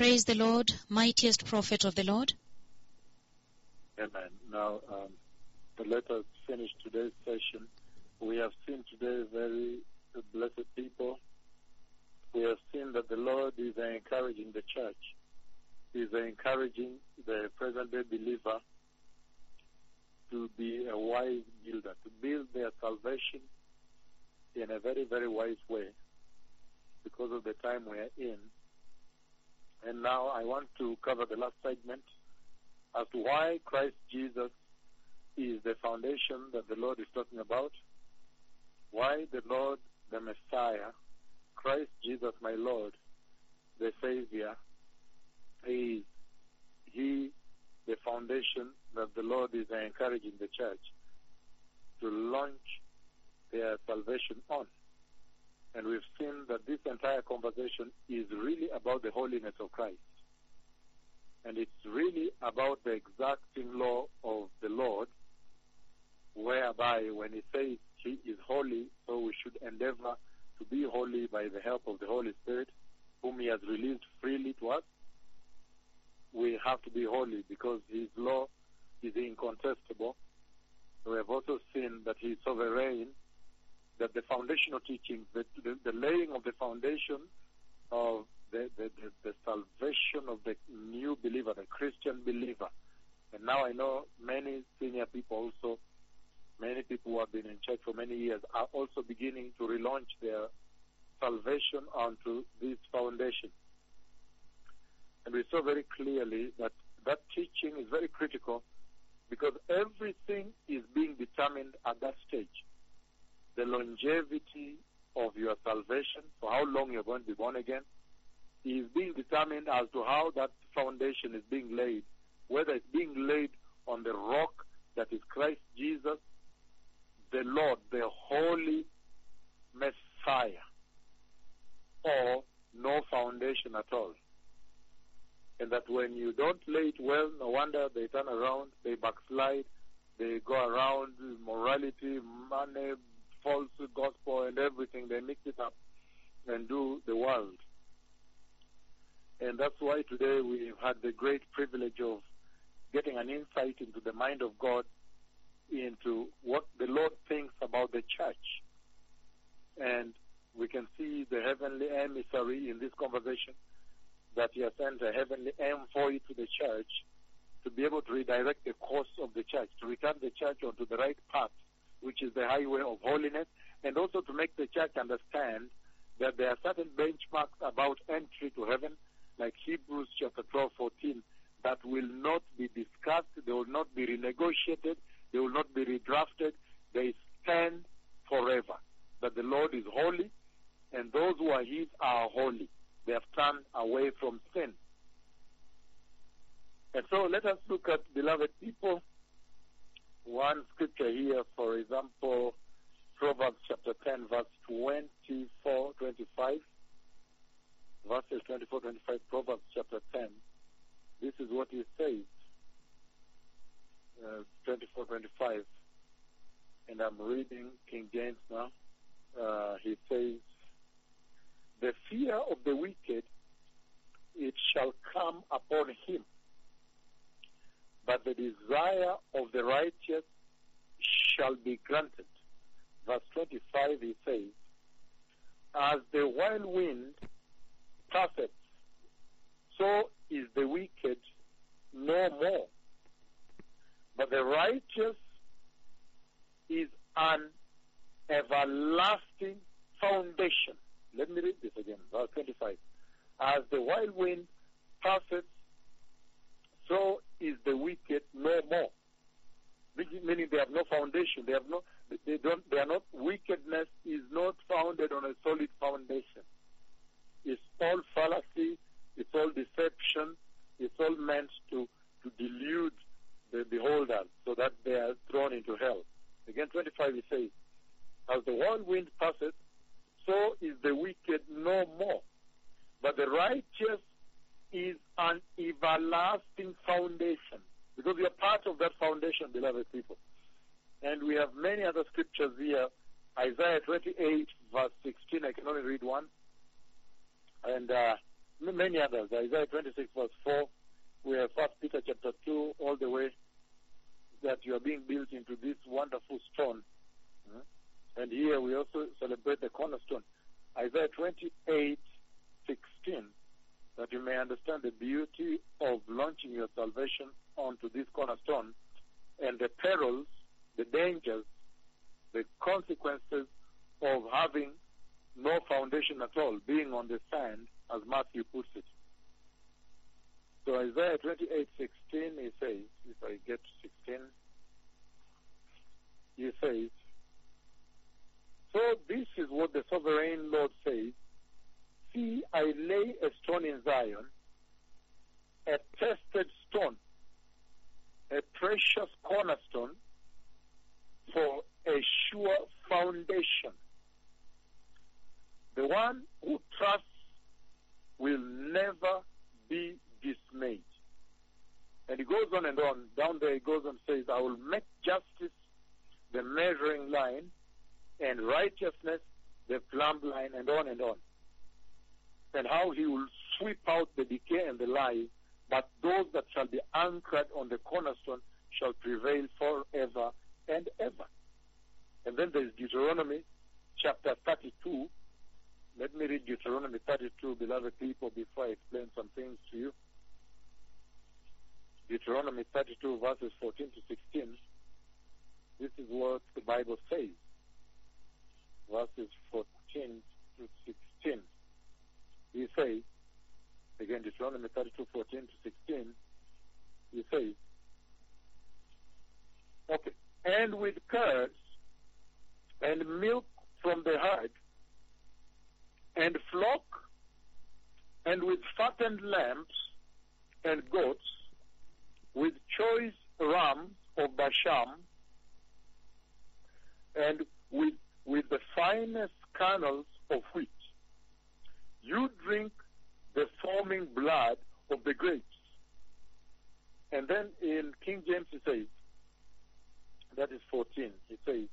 Praise the Lord, mightiest prophet of the Lord. Amen. Now, um, let us finish today's session, we have seen today very blessed people. We have seen that the Lord is encouraging the church, is encouraging the present day believer to be a wise builder, to build their salvation in a very, very wise way because of the time we are in. And now I want to cover the last segment as to why Christ Jesus is the foundation that the Lord is talking about, why the Lord, the Messiah, Christ Jesus, my Lord, the Savior, is He the foundation that the Lord is encouraging the church to launch their salvation on. And we've seen that this entire conversation is really about the holiness of Christ. And it's really about the exacting law of the Lord, whereby when He says He is holy, so we should endeavor to be holy by the help of the Holy Spirit, whom He has released freely to us. We have to be holy because His law is incontestable. We have also seen that He is sovereign that the foundational teaching, the, the, the, laying of the foundation of the, the, the, salvation of the new believer, the Christian believer. And now I know many senior people also, many people who have been in church for many years are also beginning to relaunch their salvation onto this foundation. And we saw very clearly that that teaching is very critical because everything is being determined at that stage the longevity of your salvation, for how long you're going to be born again, is being determined as to how that foundation is being laid, whether it's being laid on the rock that is Christ Jesus, the Lord, the Holy Messiah, or no foundation at all. And that when you don't lay it well, no wonder they turn around, they backslide, they go around morality, money, false gospel and everything. They mix it up and do the world. And that's why today we've had the great privilege of getting an insight into the mind of God, into what the Lord thinks about the church. And we can see the heavenly emissary in this conversation that He has sent a heavenly envoy to the church to be able to redirect the course of the church, to return the church onto the right path which is the highway of holiness, and also to make the church understand that there are certain benchmarks about entry to heaven, like Hebrews chapter 12, 14, that will not be discussed, they will not be renegotiated, they will not be redrafted, they stand forever. That the Lord is holy, and those who are His are holy. They have turned away from sin. And so let us look at, beloved people, one scripture here, for example, Proverbs chapter 10, verse 24, 25. Verses 24, 25, Proverbs chapter 10. This is what he says. Uh, 24, 25. And I'm reading King James now. Uh, he says, The fear of the wicked, it shall come upon him but the desire of the righteous shall be granted. Verse 25, he says, As the wild wind passeth, so is the wicked no more. But the righteous is an everlasting foundation. Let me read this again, verse 25. As the wild wind passeth, so is the wicked no more. Meaning they have no foundation. They have no. They don't. They are not. Wickedness is not founded on a solid foundation. It's all fallacy. It's all deception. It's all meant to to delude the beholders so that they are thrown into hell. Again, 25 it says, "As the whirlwind passes, so is the wicked no more, but the righteous is an everlasting foundation. Because we are part of that foundation, beloved people. And we have many other scriptures here. Isaiah 28, verse 16, I can only read one. And uh, many others. Isaiah 26 verse 4. We have First Peter chapter 2 all the way that you are being built into this wonderful stone. Hmm? And here we also celebrate the cornerstone. Isaiah 28 16 that you may understand the beauty of launching your salvation onto this cornerstone and the perils, the dangers, the consequences of having no foundation at all, being on the sand, as Matthew puts it. So Isaiah 28, 16, he says, if I get 16, he says, So this is what the sovereign Lord says, See, I lay a stone in Zion, a tested stone, a precious cornerstone for a sure foundation. The one who trusts will never be dismayed. And he goes on and on. Down there he goes and says, I will make justice the measuring line and righteousness the plumb line and on and on. And how he will sweep out the decay and the lie, but those that shall be anchored on the cornerstone shall prevail forever and ever. And then there's Deuteronomy chapter 32. Let me read Deuteronomy 32, beloved people, before I explain some things to you. Deuteronomy 32, verses 14 to 16. This is what the Bible says. Verses 14 to 16. He says, again, Deuteronomy 32, 14 to 16, he says, okay, and with curds and milk from the herd, and flock, and with fattened lambs and goats, with choice rams of Bashan, and with, with the finest kernels of wheat. You drink the foaming blood of the grapes. And then in King James he says, that is 14, he says,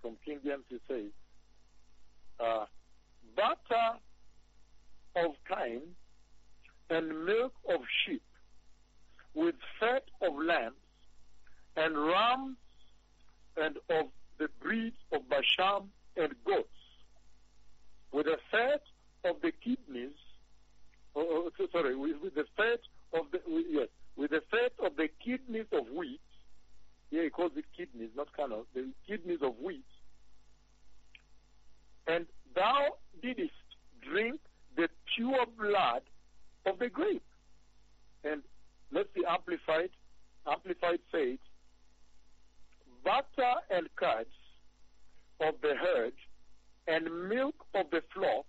from King James he says, uh, butter of kine and milk of sheep with fat of lambs and rams and of the breed of Bashan and goats with the fat of the kidneys, oh, oh, sorry, with, with, the fat of the, yes, with the fat of the kidneys of wheat, here he calls it kidneys, not kernels, the kidneys of wheat, and thou didst drink the pure blood of the grape. And let's amplified, amplified says, butter and curds of the herd and milk of the flock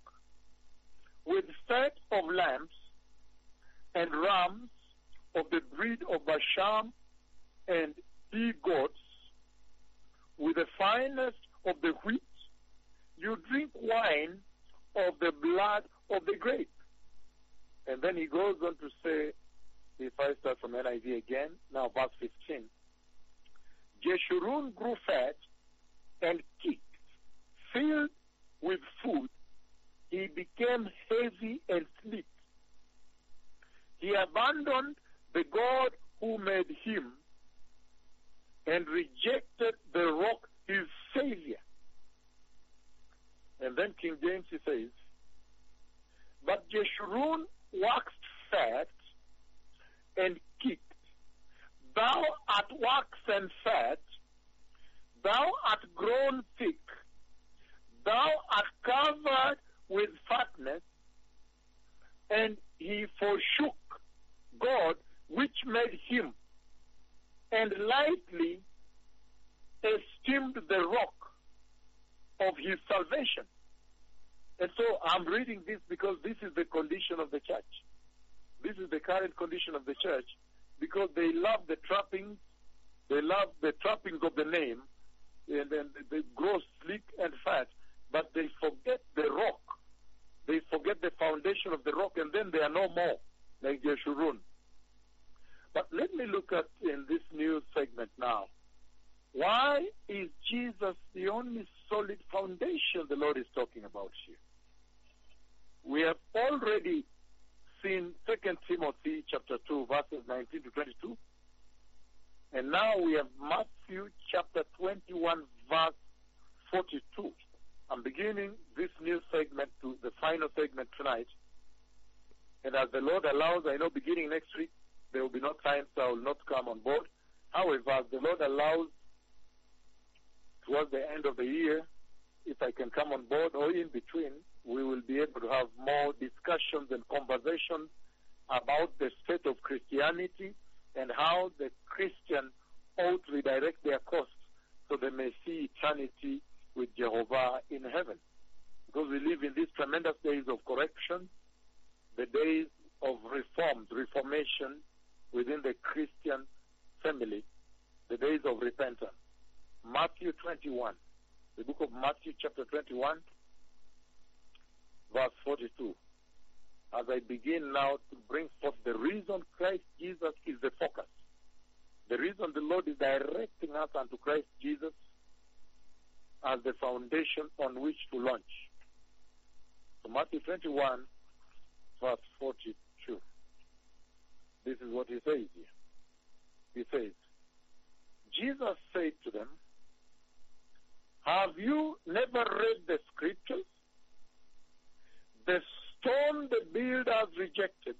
with fat of lambs and rams of the breed of Bashan and he goats with the finest of the wheat you drink wine of the blood of the grape. And then he goes on to say, if I start from NIV again, now verse 15. Jeshurun grew fat and kicked, filled with food. He became heavy and sleek. He abandoned the God who made him and rejected the rock, his savior. And then King James he says, But Jeshurun waxed fat and kicked. Thou art waxen fat, thou art grown thick, thou art covered with fatness, and he forsook God which made him, and lightly esteemed the rock of his salvation. And so I'm reading this because this is the condition of the church. This is the current condition of the church because they love the trappings, they love the trappings of the name, and then they grow sleek and fat, but they forget the rock. They forget the foundation of the rock, and then they are no more like Jeshurun. But let me look at in this new segment now. Why is Jesus the only solid foundation the Lord is talking about here? we have already seen 2 Timothy chapter 2, verses 19 to 22. And now we have Matthew chapter 21, verse 42. I'm beginning this new segment to the final segment tonight. And as the Lord allows, I know beginning next week, there will be no time, so I will not come on board. However, as the Lord allows, towards the end of the year, if I can come on board or in between, we will be able to have more discussions and conversations about the state of Christianity and how the Christian ought to redirect their course so they may see eternity with Jehovah in heaven. Because we live in these tremendous days of correction, the days of reforms, reformation within the Christian family, the days of repentance. Matthew 21, the book of Matthew, chapter 21, verse 42. As I begin now to bring forth the reason Christ Jesus is the focus, the reason the Lord is directing us unto Christ Jesus as the foundation on which to launch. So Matthew 21, verse 42. This is what he says here. He says, Jesus said to them, Have you never read the scriptures? The stone the builders rejected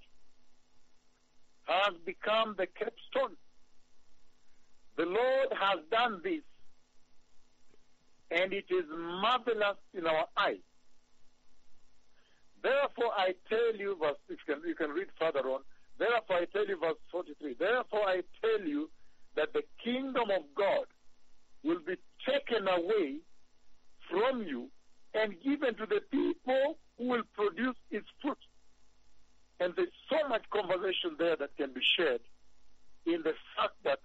has become the capstone. The Lord has done this, and it is marvelous in our eyes. Therefore, I tell you, verse, you can, you can read further on. Therefore, I tell you, verse 43. Therefore, I tell you that the kingdom of God will be taken away from you and given to the people who will produce its fruit. And there's so much conversation there that can be shared in the fact that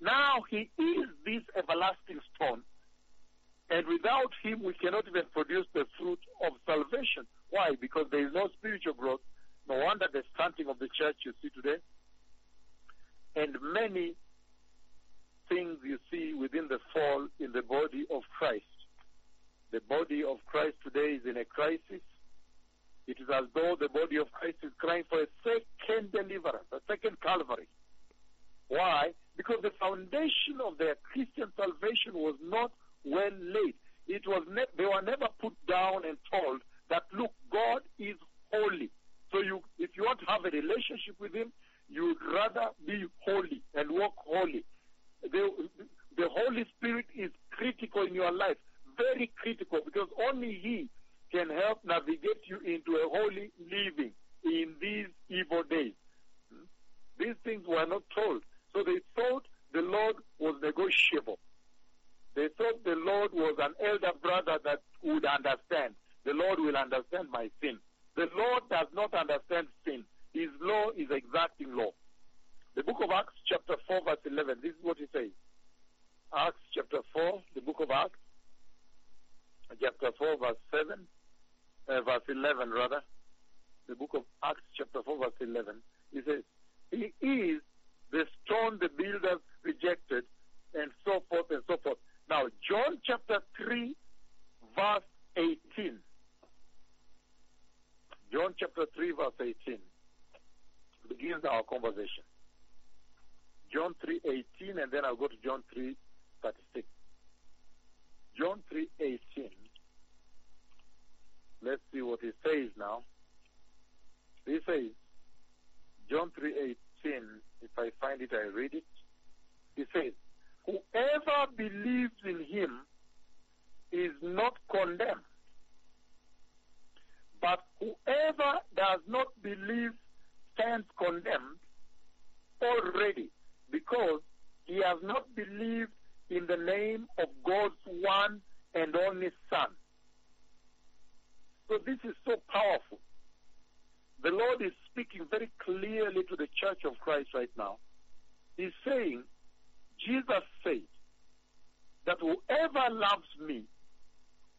now he is this everlasting stone, and without him we cannot even produce the fruit of salvation. Why? Because there is no spiritual growth. No wonder the stunting of the church you see today. And many things you see within the fall in the body of Christ. The body of Christ today is in a crisis. It is as though the body of Christ is crying for a second deliverance, a second Calvary. Why? Because the foundation of their Christian salvation was not well laid. It was ne- they were never put down and told that look, God is holy. So you, if you want to have a relationship with Him, you'd rather be holy and walk holy. The, the Holy Spirit is critical in your life, very critical, because only He can help navigate you into a holy living in these evil days. Hmm? These things were not told. So they thought the Lord was negotiable. They thought the Lord was an elder brother that would understand. The Lord will understand my sin. The Lord does not understand sin. His law is exacting law. The book of Acts, chapter 4, verse 11, this is what he says. Acts, chapter 4, the book of Acts, chapter 4, verse 7, uh, verse 11, rather. The book of Acts, chapter 4, verse 11. He says, He is the stone the builders rejected, and so forth and so forth. Now, John chapter 3, verse 18. John chapter 3, verse 18 begins our conversation. John 3, 18, and then I'll go to John 3, 36. John 3, 18. Let's see what he says now. He says, John 3, 18, if I find it, I read it. He says, Whoever believes in him is not condemned. But whoever does not believe stands condemned already because he has not believed in the name of God's one and only Son. So this is so powerful. The Lord is speaking very clearly to the church of Christ right now. He's saying, Jesus said that whoever loves me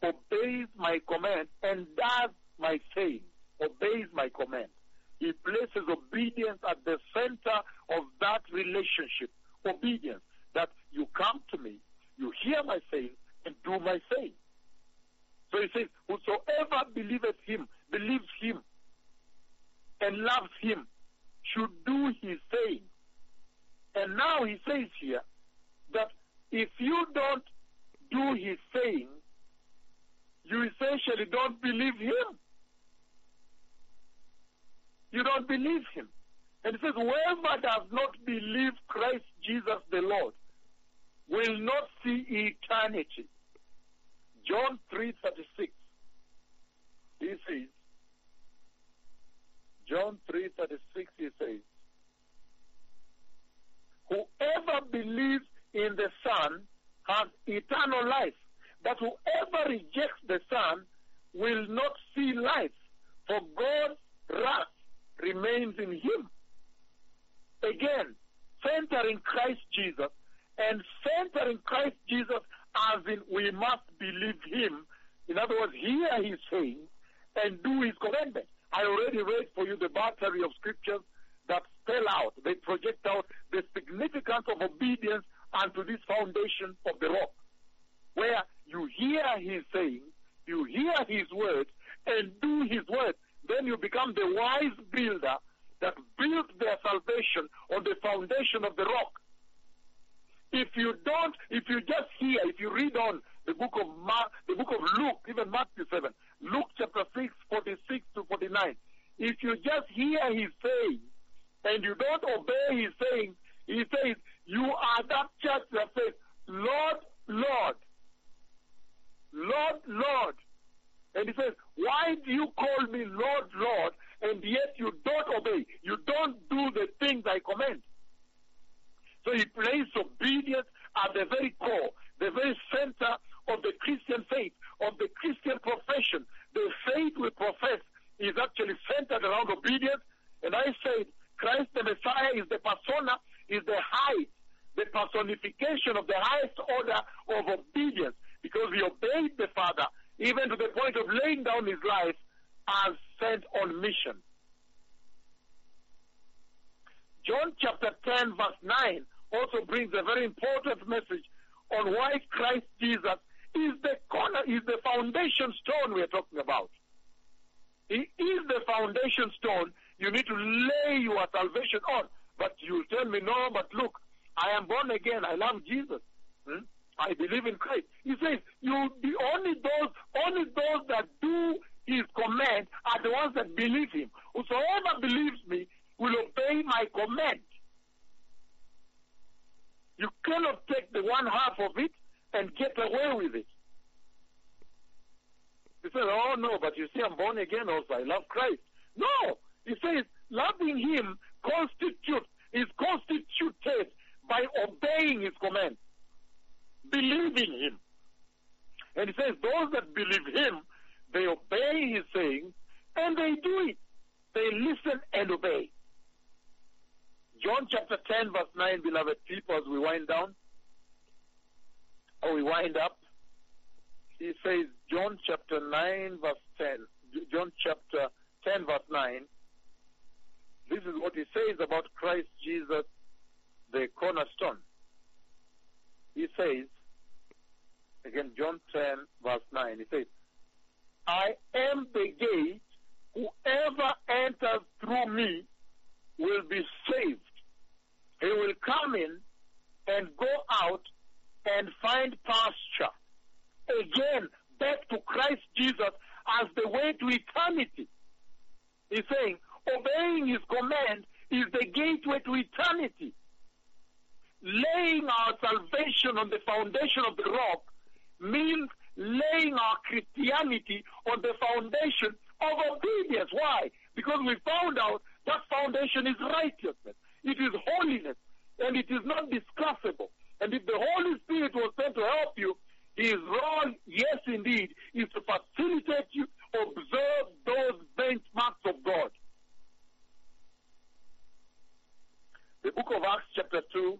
obeys my command and does my saying, obeys my command. He places obedience at the center of that relationship. Obedience. That you come to me, you hear my saying, and do my saying. So he says, Whosoever believeth him, believes him and loves him should do his saying. And now he says here that if you don't do his saying, you essentially don't believe him. You don't believe him. And he says, whoever does not believe Christ Jesus the Lord will not see eternity. John 3.36. He says, John 3.36 he says, Whoever believes in the Son has eternal life, but whoever rejects the Son will not see life, for God's wrath remains in him. Again, centering Christ Jesus, and centering Christ Jesus as in we must believe him. In other words, hear his saying and do his commandment. I already read for you the battery of scriptures that spell out, they project out the significance of obedience unto this foundation of the rock, where you hear his saying, you hear his words, and do his words. Then you become the wise builder that built their salvation on the foundation of the rock. If you don't, if you just hear, if you read on the book of Mark, the book of Luke, even Matthew 7, Luke chapter 6, 46 to 49, if you just hear his saying and you don't obey his saying, he says, you are that church that says, Lord, Lord, Lord, Lord. And he says, why do you call me Lord, Lord, and yet you don't obey? You don't do the things I command. So he places obedience at the very core, the very center of the Christian faith, of the Christian profession. The faith we profess is actually centered around obedience. And I said, Christ the Messiah is the persona, is the height, the personification of the highest order of obedience because he obeyed the Father even to the point of laying down his life as sent on mission. John chapter 10 verse 9 also brings a very important message on why Christ Jesus is the corner, is the foundation stone we are talking about. He is the foundation stone you need to lay your salvation on. But you tell me, no, but look, I am born again. I love Jesus. Hmm? I believe in Christ. He says, you the only those only those that do his command are the ones that believe him. Whosoever believes me will obey my command. You cannot take the one half of it and get away with it. He said, Oh no, but you see I'm born again also. I love Christ. No. He says loving him constitutes is constituted by obeying his command, believing him. And he says, those that believe him, they obey his saying, and they do it. They listen and obey. John chapter 10, verse 9, beloved people, as we wind down, or we wind up, he says, John chapter 9, verse 10, John chapter 10, verse 9, this is what he says about Christ Jesus, the cornerstone. He says, again, John 10, verse 9, he says, I am the gate. Whoever enters through me will be saved. He will come in and go out and find pasture. Again, back to Christ Jesus as the way to eternity. He's saying, obeying his command is the gateway to eternity. Laying our salvation on the foundation of the rock means laying our Christianity on the foundation of obedience. Why? Because we found out that foundation is righteousness, it is holiness, and it is not discussable. And if the Holy Spirit was sent to help you, his role, yes indeed, is to facilitate you observe those benchmarks of God. The book of Acts, chapter 2,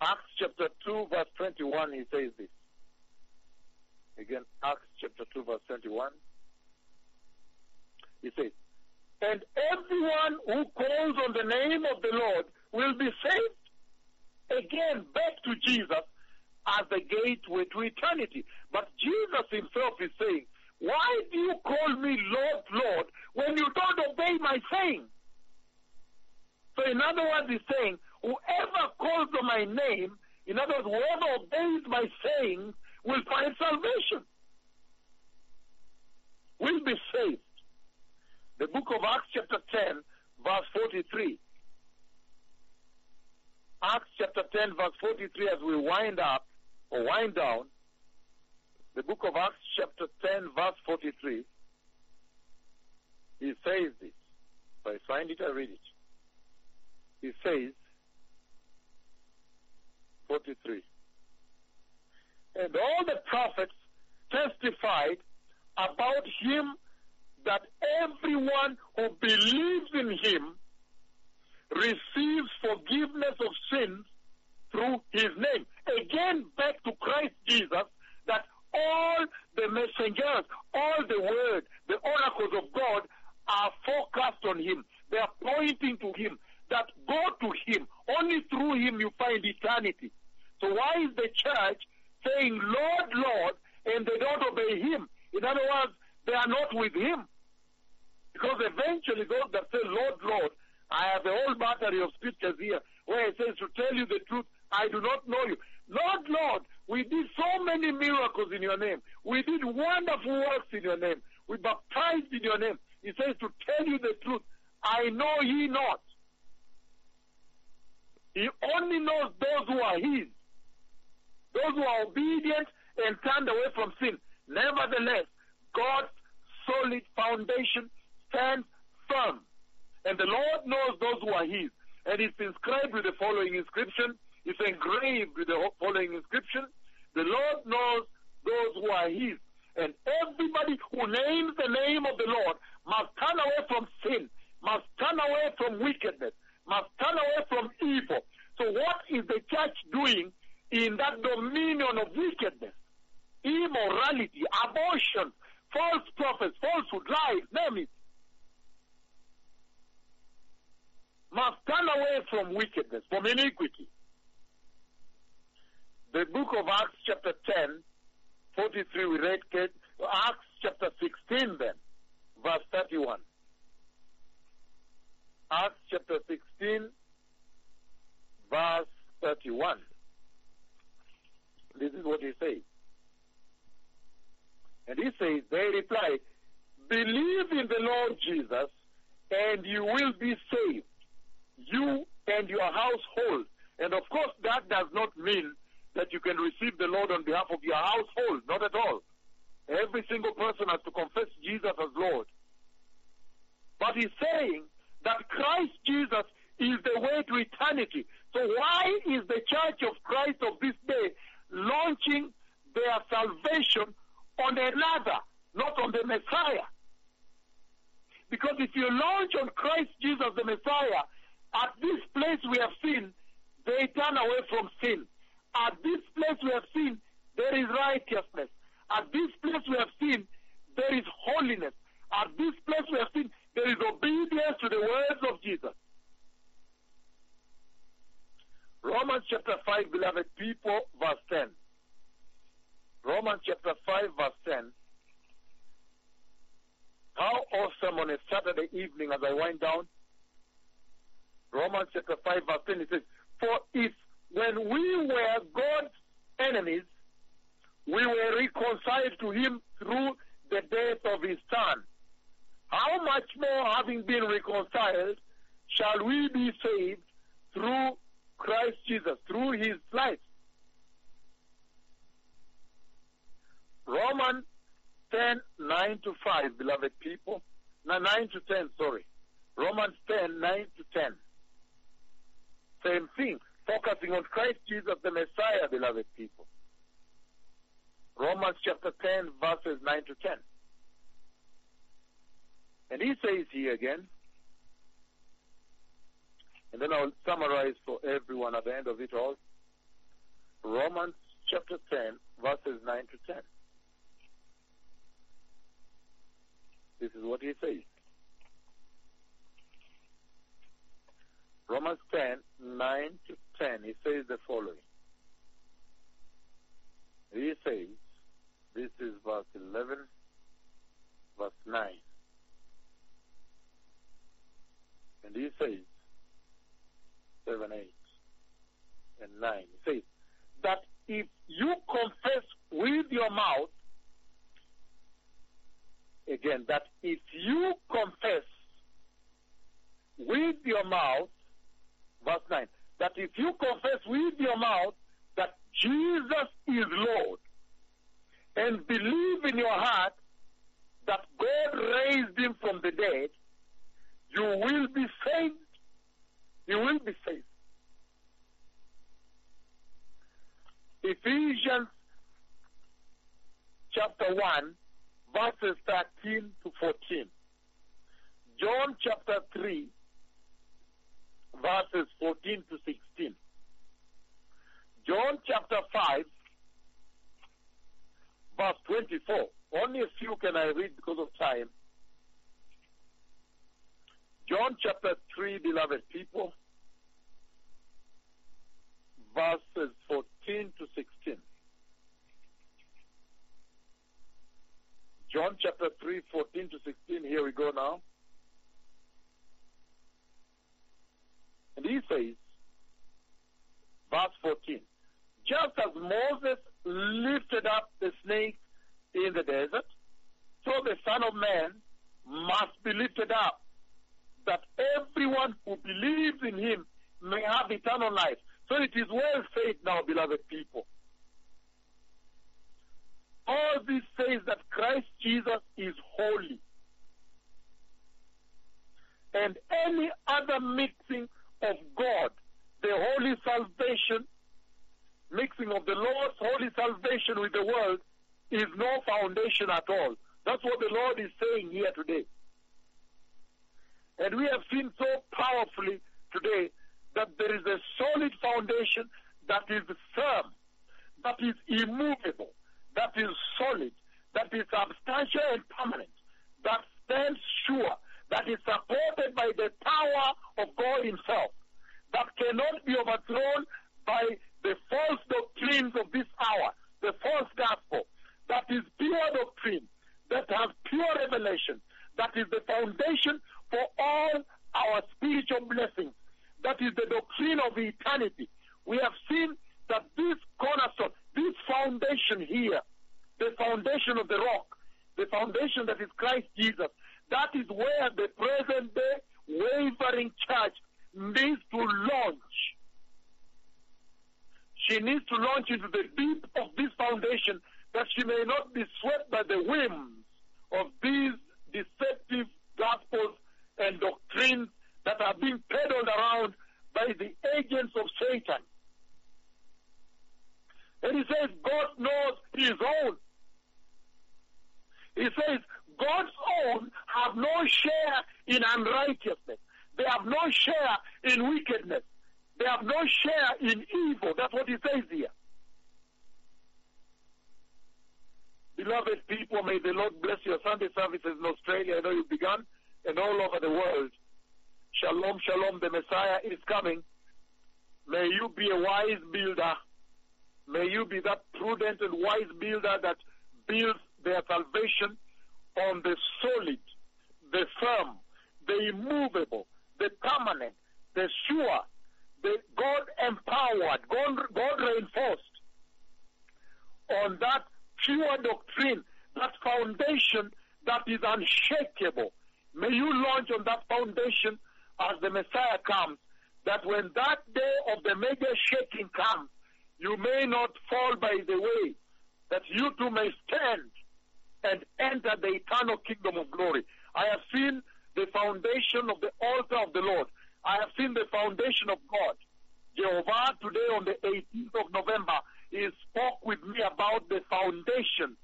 Acts chapter 2, verse 21, he says this. Again, Acts chapter 2, verse 21. He says, And everyone who calls on the name of the Lord will be saved. Again, back to Jesus as the gateway to eternity. But Jesus himself is saying, Why do you call me Lord, Lord, when you don't obey my saying? So in other words, he's saying, whoever calls on my name, in other words, whoever obeys my saying, will find salvation. Will be saved. The book of Acts chapter 10, verse 43. Acts chapter 10, verse 43, as we wind up or wind down, the book of Acts chapter 10, verse 43, he says this. If I find it, I read it. He says, 43. And all the prophets testified about him that everyone who believes in him receives forgiveness of sins through his name. Again, back to Christ Jesus, that all the messengers, all the word, the oracles of God are focused on him. They are pointing to him. That go to him. Only through him you find eternity. So why is the church saying, Lord, Lord, and they don't obey him? In other words, they are not with him. Because eventually those that say, Lord, Lord, I have a whole battery of scriptures here where it says, to tell you the truth, I do not know you. Lord, Lord, we did so many miracles in your name. We did wonderful works in your name. We baptized in your name. He says, to tell you the truth, I know ye not. He only knows those who are his. Those who are obedient and turned away from sin. Nevertheless, God's solid foundation stands firm. And the Lord knows those who are his. And it's inscribed with the following inscription. It's engraved with the following inscription. The Lord knows those who are his. And everybody who names the name of the Lord must turn away from sin, must turn away from wickedness, must turn away from evil. So what is the church doing in that dominion of wickedness? Immorality, abortion, false prophets, falsehood, lies, name it. Must turn away from wickedness, from iniquity. The book of Acts chapter 10, 43 we read, Acts chapter 16 then, verse 31. Acts chapter 16, verse 31. This is what he says. And he says, they reply, believe in the Lord Jesus and you will be saved, you and your household. And of course, that does not mean that you can receive the Lord on behalf of your household. Not at all. Every single person has to confess Jesus as Lord. But he's saying that Christ Jesus is the way to eternity. So why is the church of Christ of this day launching their salvation on another, not on the Messiah? Because if you launch on Christ Jesus the Messiah, at this place we have seen, they turn away from sin. At this place we have seen, there is righteousness. At this place we have seen, there is holiness. At this place we have seen, there is obedience to the words of Jesus. Romans chapter 5, beloved people, verse 10. Romans chapter 5, verse 10. How awesome on a Saturday evening as I wind down. Romans chapter 5, verse 10, it says, For if when we were God's enemies, we were reconciled to him through the death of his son. How much more, having been reconciled, shall we be saved through Christ Jesus, through his life? Romans 10, 9 to 5, beloved people. No, 9 to 10, sorry. Romans 10, 9 to 10. Same thing focusing on Christ Jesus, the Messiah, beloved people. Romans chapter 10, verses 9 to 10. And he says here again, and then I'll summarize for everyone at the end of it all. Romans chapter 10, verses 9 to 10. This is what he says. Romans 10, 9 to 10, he says the following. He says, this is verse 11, And he says, 7, 8, and 9, he says, that if you confess with your mouth, again, that if you confess with your mouth, verse 9, that if you confess with your mouth that Jesus is Lord and believe in your heart that God raised him from the dead, you will be saved. You will be saved. Ephesians chapter 1, verses 13 to 14. John chapter 3, verses 14 to 16. John chapter 5, verse 24. Only a few can I read because of time. John chapter 3, beloved people, verses 14 to 16. John chapter 3, 14 to 16. Here we go now. And he says, verse 14, just as Moses lifted up the snake in the desert, so the Son of Man must be lifted up, that everyone who believes in him may have eternal life. So it is well said now, beloved people. All this says that Christ Jesus is holy. And any other mixing of God, the holy salvation, mixing of the Lord's holy salvation with the world, is no foundation at all. That's what the Lord is saying here today. And we have seen so powerfully today that there is a solid foundation that is firm, that is immovable, that is solid, that is substantial and permanent, that stands sure, that is supported by the power of God Himself, that cannot be overthrown by the false doctrines of this hour, the false gospel, that is pure doctrine, that has pure revelation, that is the foundation for all our spiritual blessings, that is the doctrine of eternity. We have seen that this cornerstone, this foundation here, the foundation of the rock, the foundation that is Christ Jesus, that is where the present day wavering church needs to launch. She needs to launch into the deep of this foundation that she may not be swept by the whims of these deceptive gospels and doctrines that are being peddled around by the agents of Satan. And he says, God knows his own. He says, God's own have no share in unrighteousness. They have no share in wickedness. They have no share in evil. That's what he says here. Beloved people, may the Lord bless your Sunday services in Australia. I know you've begun, and all over the world. Shalom, shalom. The Messiah is coming. May you be a wise builder. May you be that prudent and wise builder that builds their salvation on the solid, the firm, the immovable, the permanent, the sure, the God empowered, God, reinforced on that pure doctrine, that foundation that is unshakable. May you launch on that foundation as the Messiah comes, that when that day of the major shaking comes, you may not fall by the way, that you too may stand and enter the eternal kingdom of glory. I have seen the foundation of the altar of the Lord. I have seen the foundation of God. Jehovah today on the 18th of November, he spoke with me about the foundation.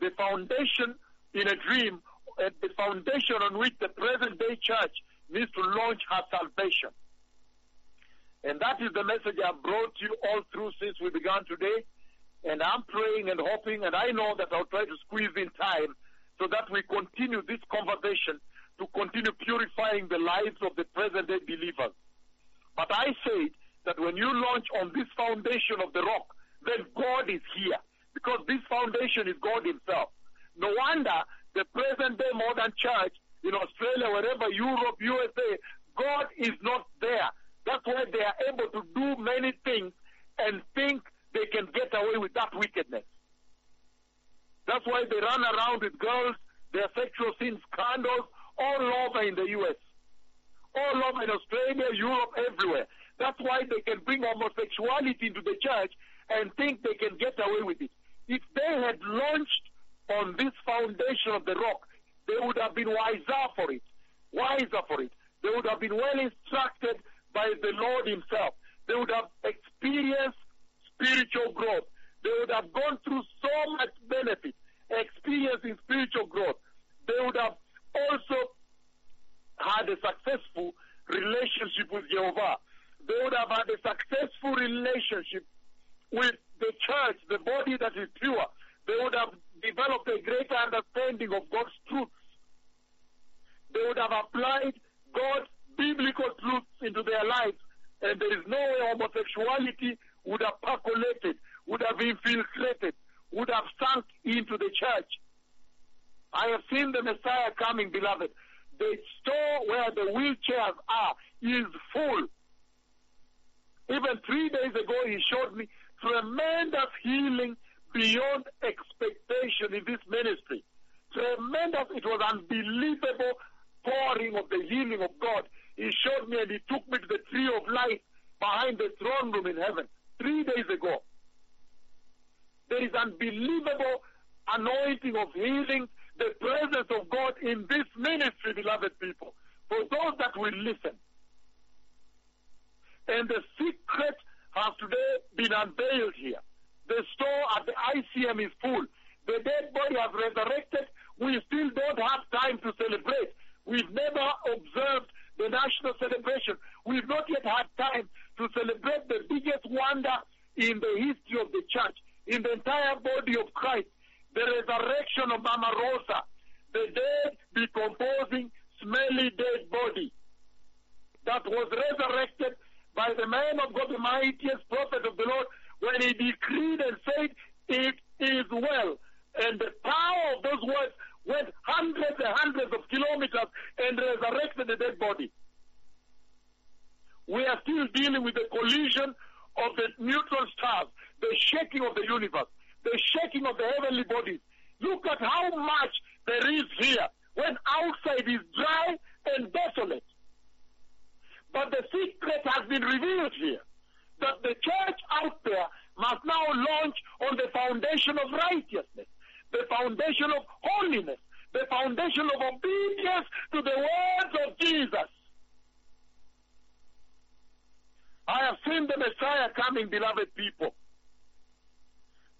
The foundation in a dream, the foundation on which the present day church needs to launch her salvation. And that is the message I've brought you all through since we began today. And I'm praying and hoping, and I know that I'll try to squeeze in time so that we continue this conversation to continue purifying the lives of the present day believers. But I said that when you launch on this foundation of the rock, then God is here. Because this foundation is God Himself. No wonder the present day modern church in Australia, wherever, Europe, USA, God is not there. That's why they are able to do many things and think they can get away with that wickedness. That's why they run around with girls, their sexual sin scandals all over in the US, all over in Australia, Europe, everywhere. That's why they can bring homosexuality into the church and think they can get away with it. If they had launched on this foundation of the rock, they would have been wiser for it, wiser for it. They would have been well instructed by the Lord Himself. They would have experienced spiritual growth. They would have gone through so much benefit, experiencing spiritual growth. They would have also had a successful relationship with Jehovah. They would have had a successful relationship with the church, the body that is pure. They would have developed a greater understanding of God's truths. They would have applied God's biblical truths into their lives, and there is no way homosexuality would have percolated, would have infiltrated, would have sunk into the church. I have seen the Messiah coming, beloved. The store where the wheelchairs are is full. Even three days ago, he showed me tremendous healing beyond expectation in this ministry. Tremendous. It was unbelievable pouring of the healing of God. He showed me and he took me to the tree of life behind the throne room in heaven three days ago. There is unbelievable anointing of healing, the presence of God in this ministry, beloved people, for those that will listen. And the secret has today been unveiled here. The store at the ICM is full. The dead body has resurrected. We still don't have time to celebrate. We've never observed the national celebration. We've not yet had time to celebrate the biggest wonder in the history of the church, in the entire body of Christ, the resurrection of Mama Rosa, the dead decomposing, smelly dead body that was resurrected by the man of God, the mightiest prophet of the Lord, when he decreed and said, It is well. And the power of those words went hundreds and hundreds of kilometers and resurrected the dead body. We are still dealing with the collision of the neutron stars, the shaking of the universe, the shaking of the heavenly bodies. Look at how much there is here when outside is dry and desolate. But the secret has been revealed here that the church out there must now launch on the foundation of righteousness, the foundation of holiness, the foundation of obedience to the words of Jesus. I have seen the Messiah coming, beloved people.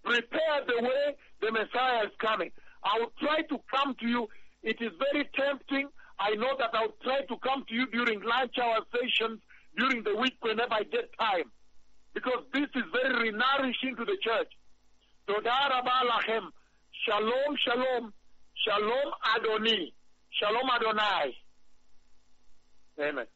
Prepare the way the Messiah is coming. I will try to come to you. It is very tempting. I know that I'll try to come to you during lunch hour sessions, during the week whenever I get time. Because this is very nourishing to the church. Toda rabba lachem. Shalom, shalom. Shalom Adoni. Shalom Adonai. Amen.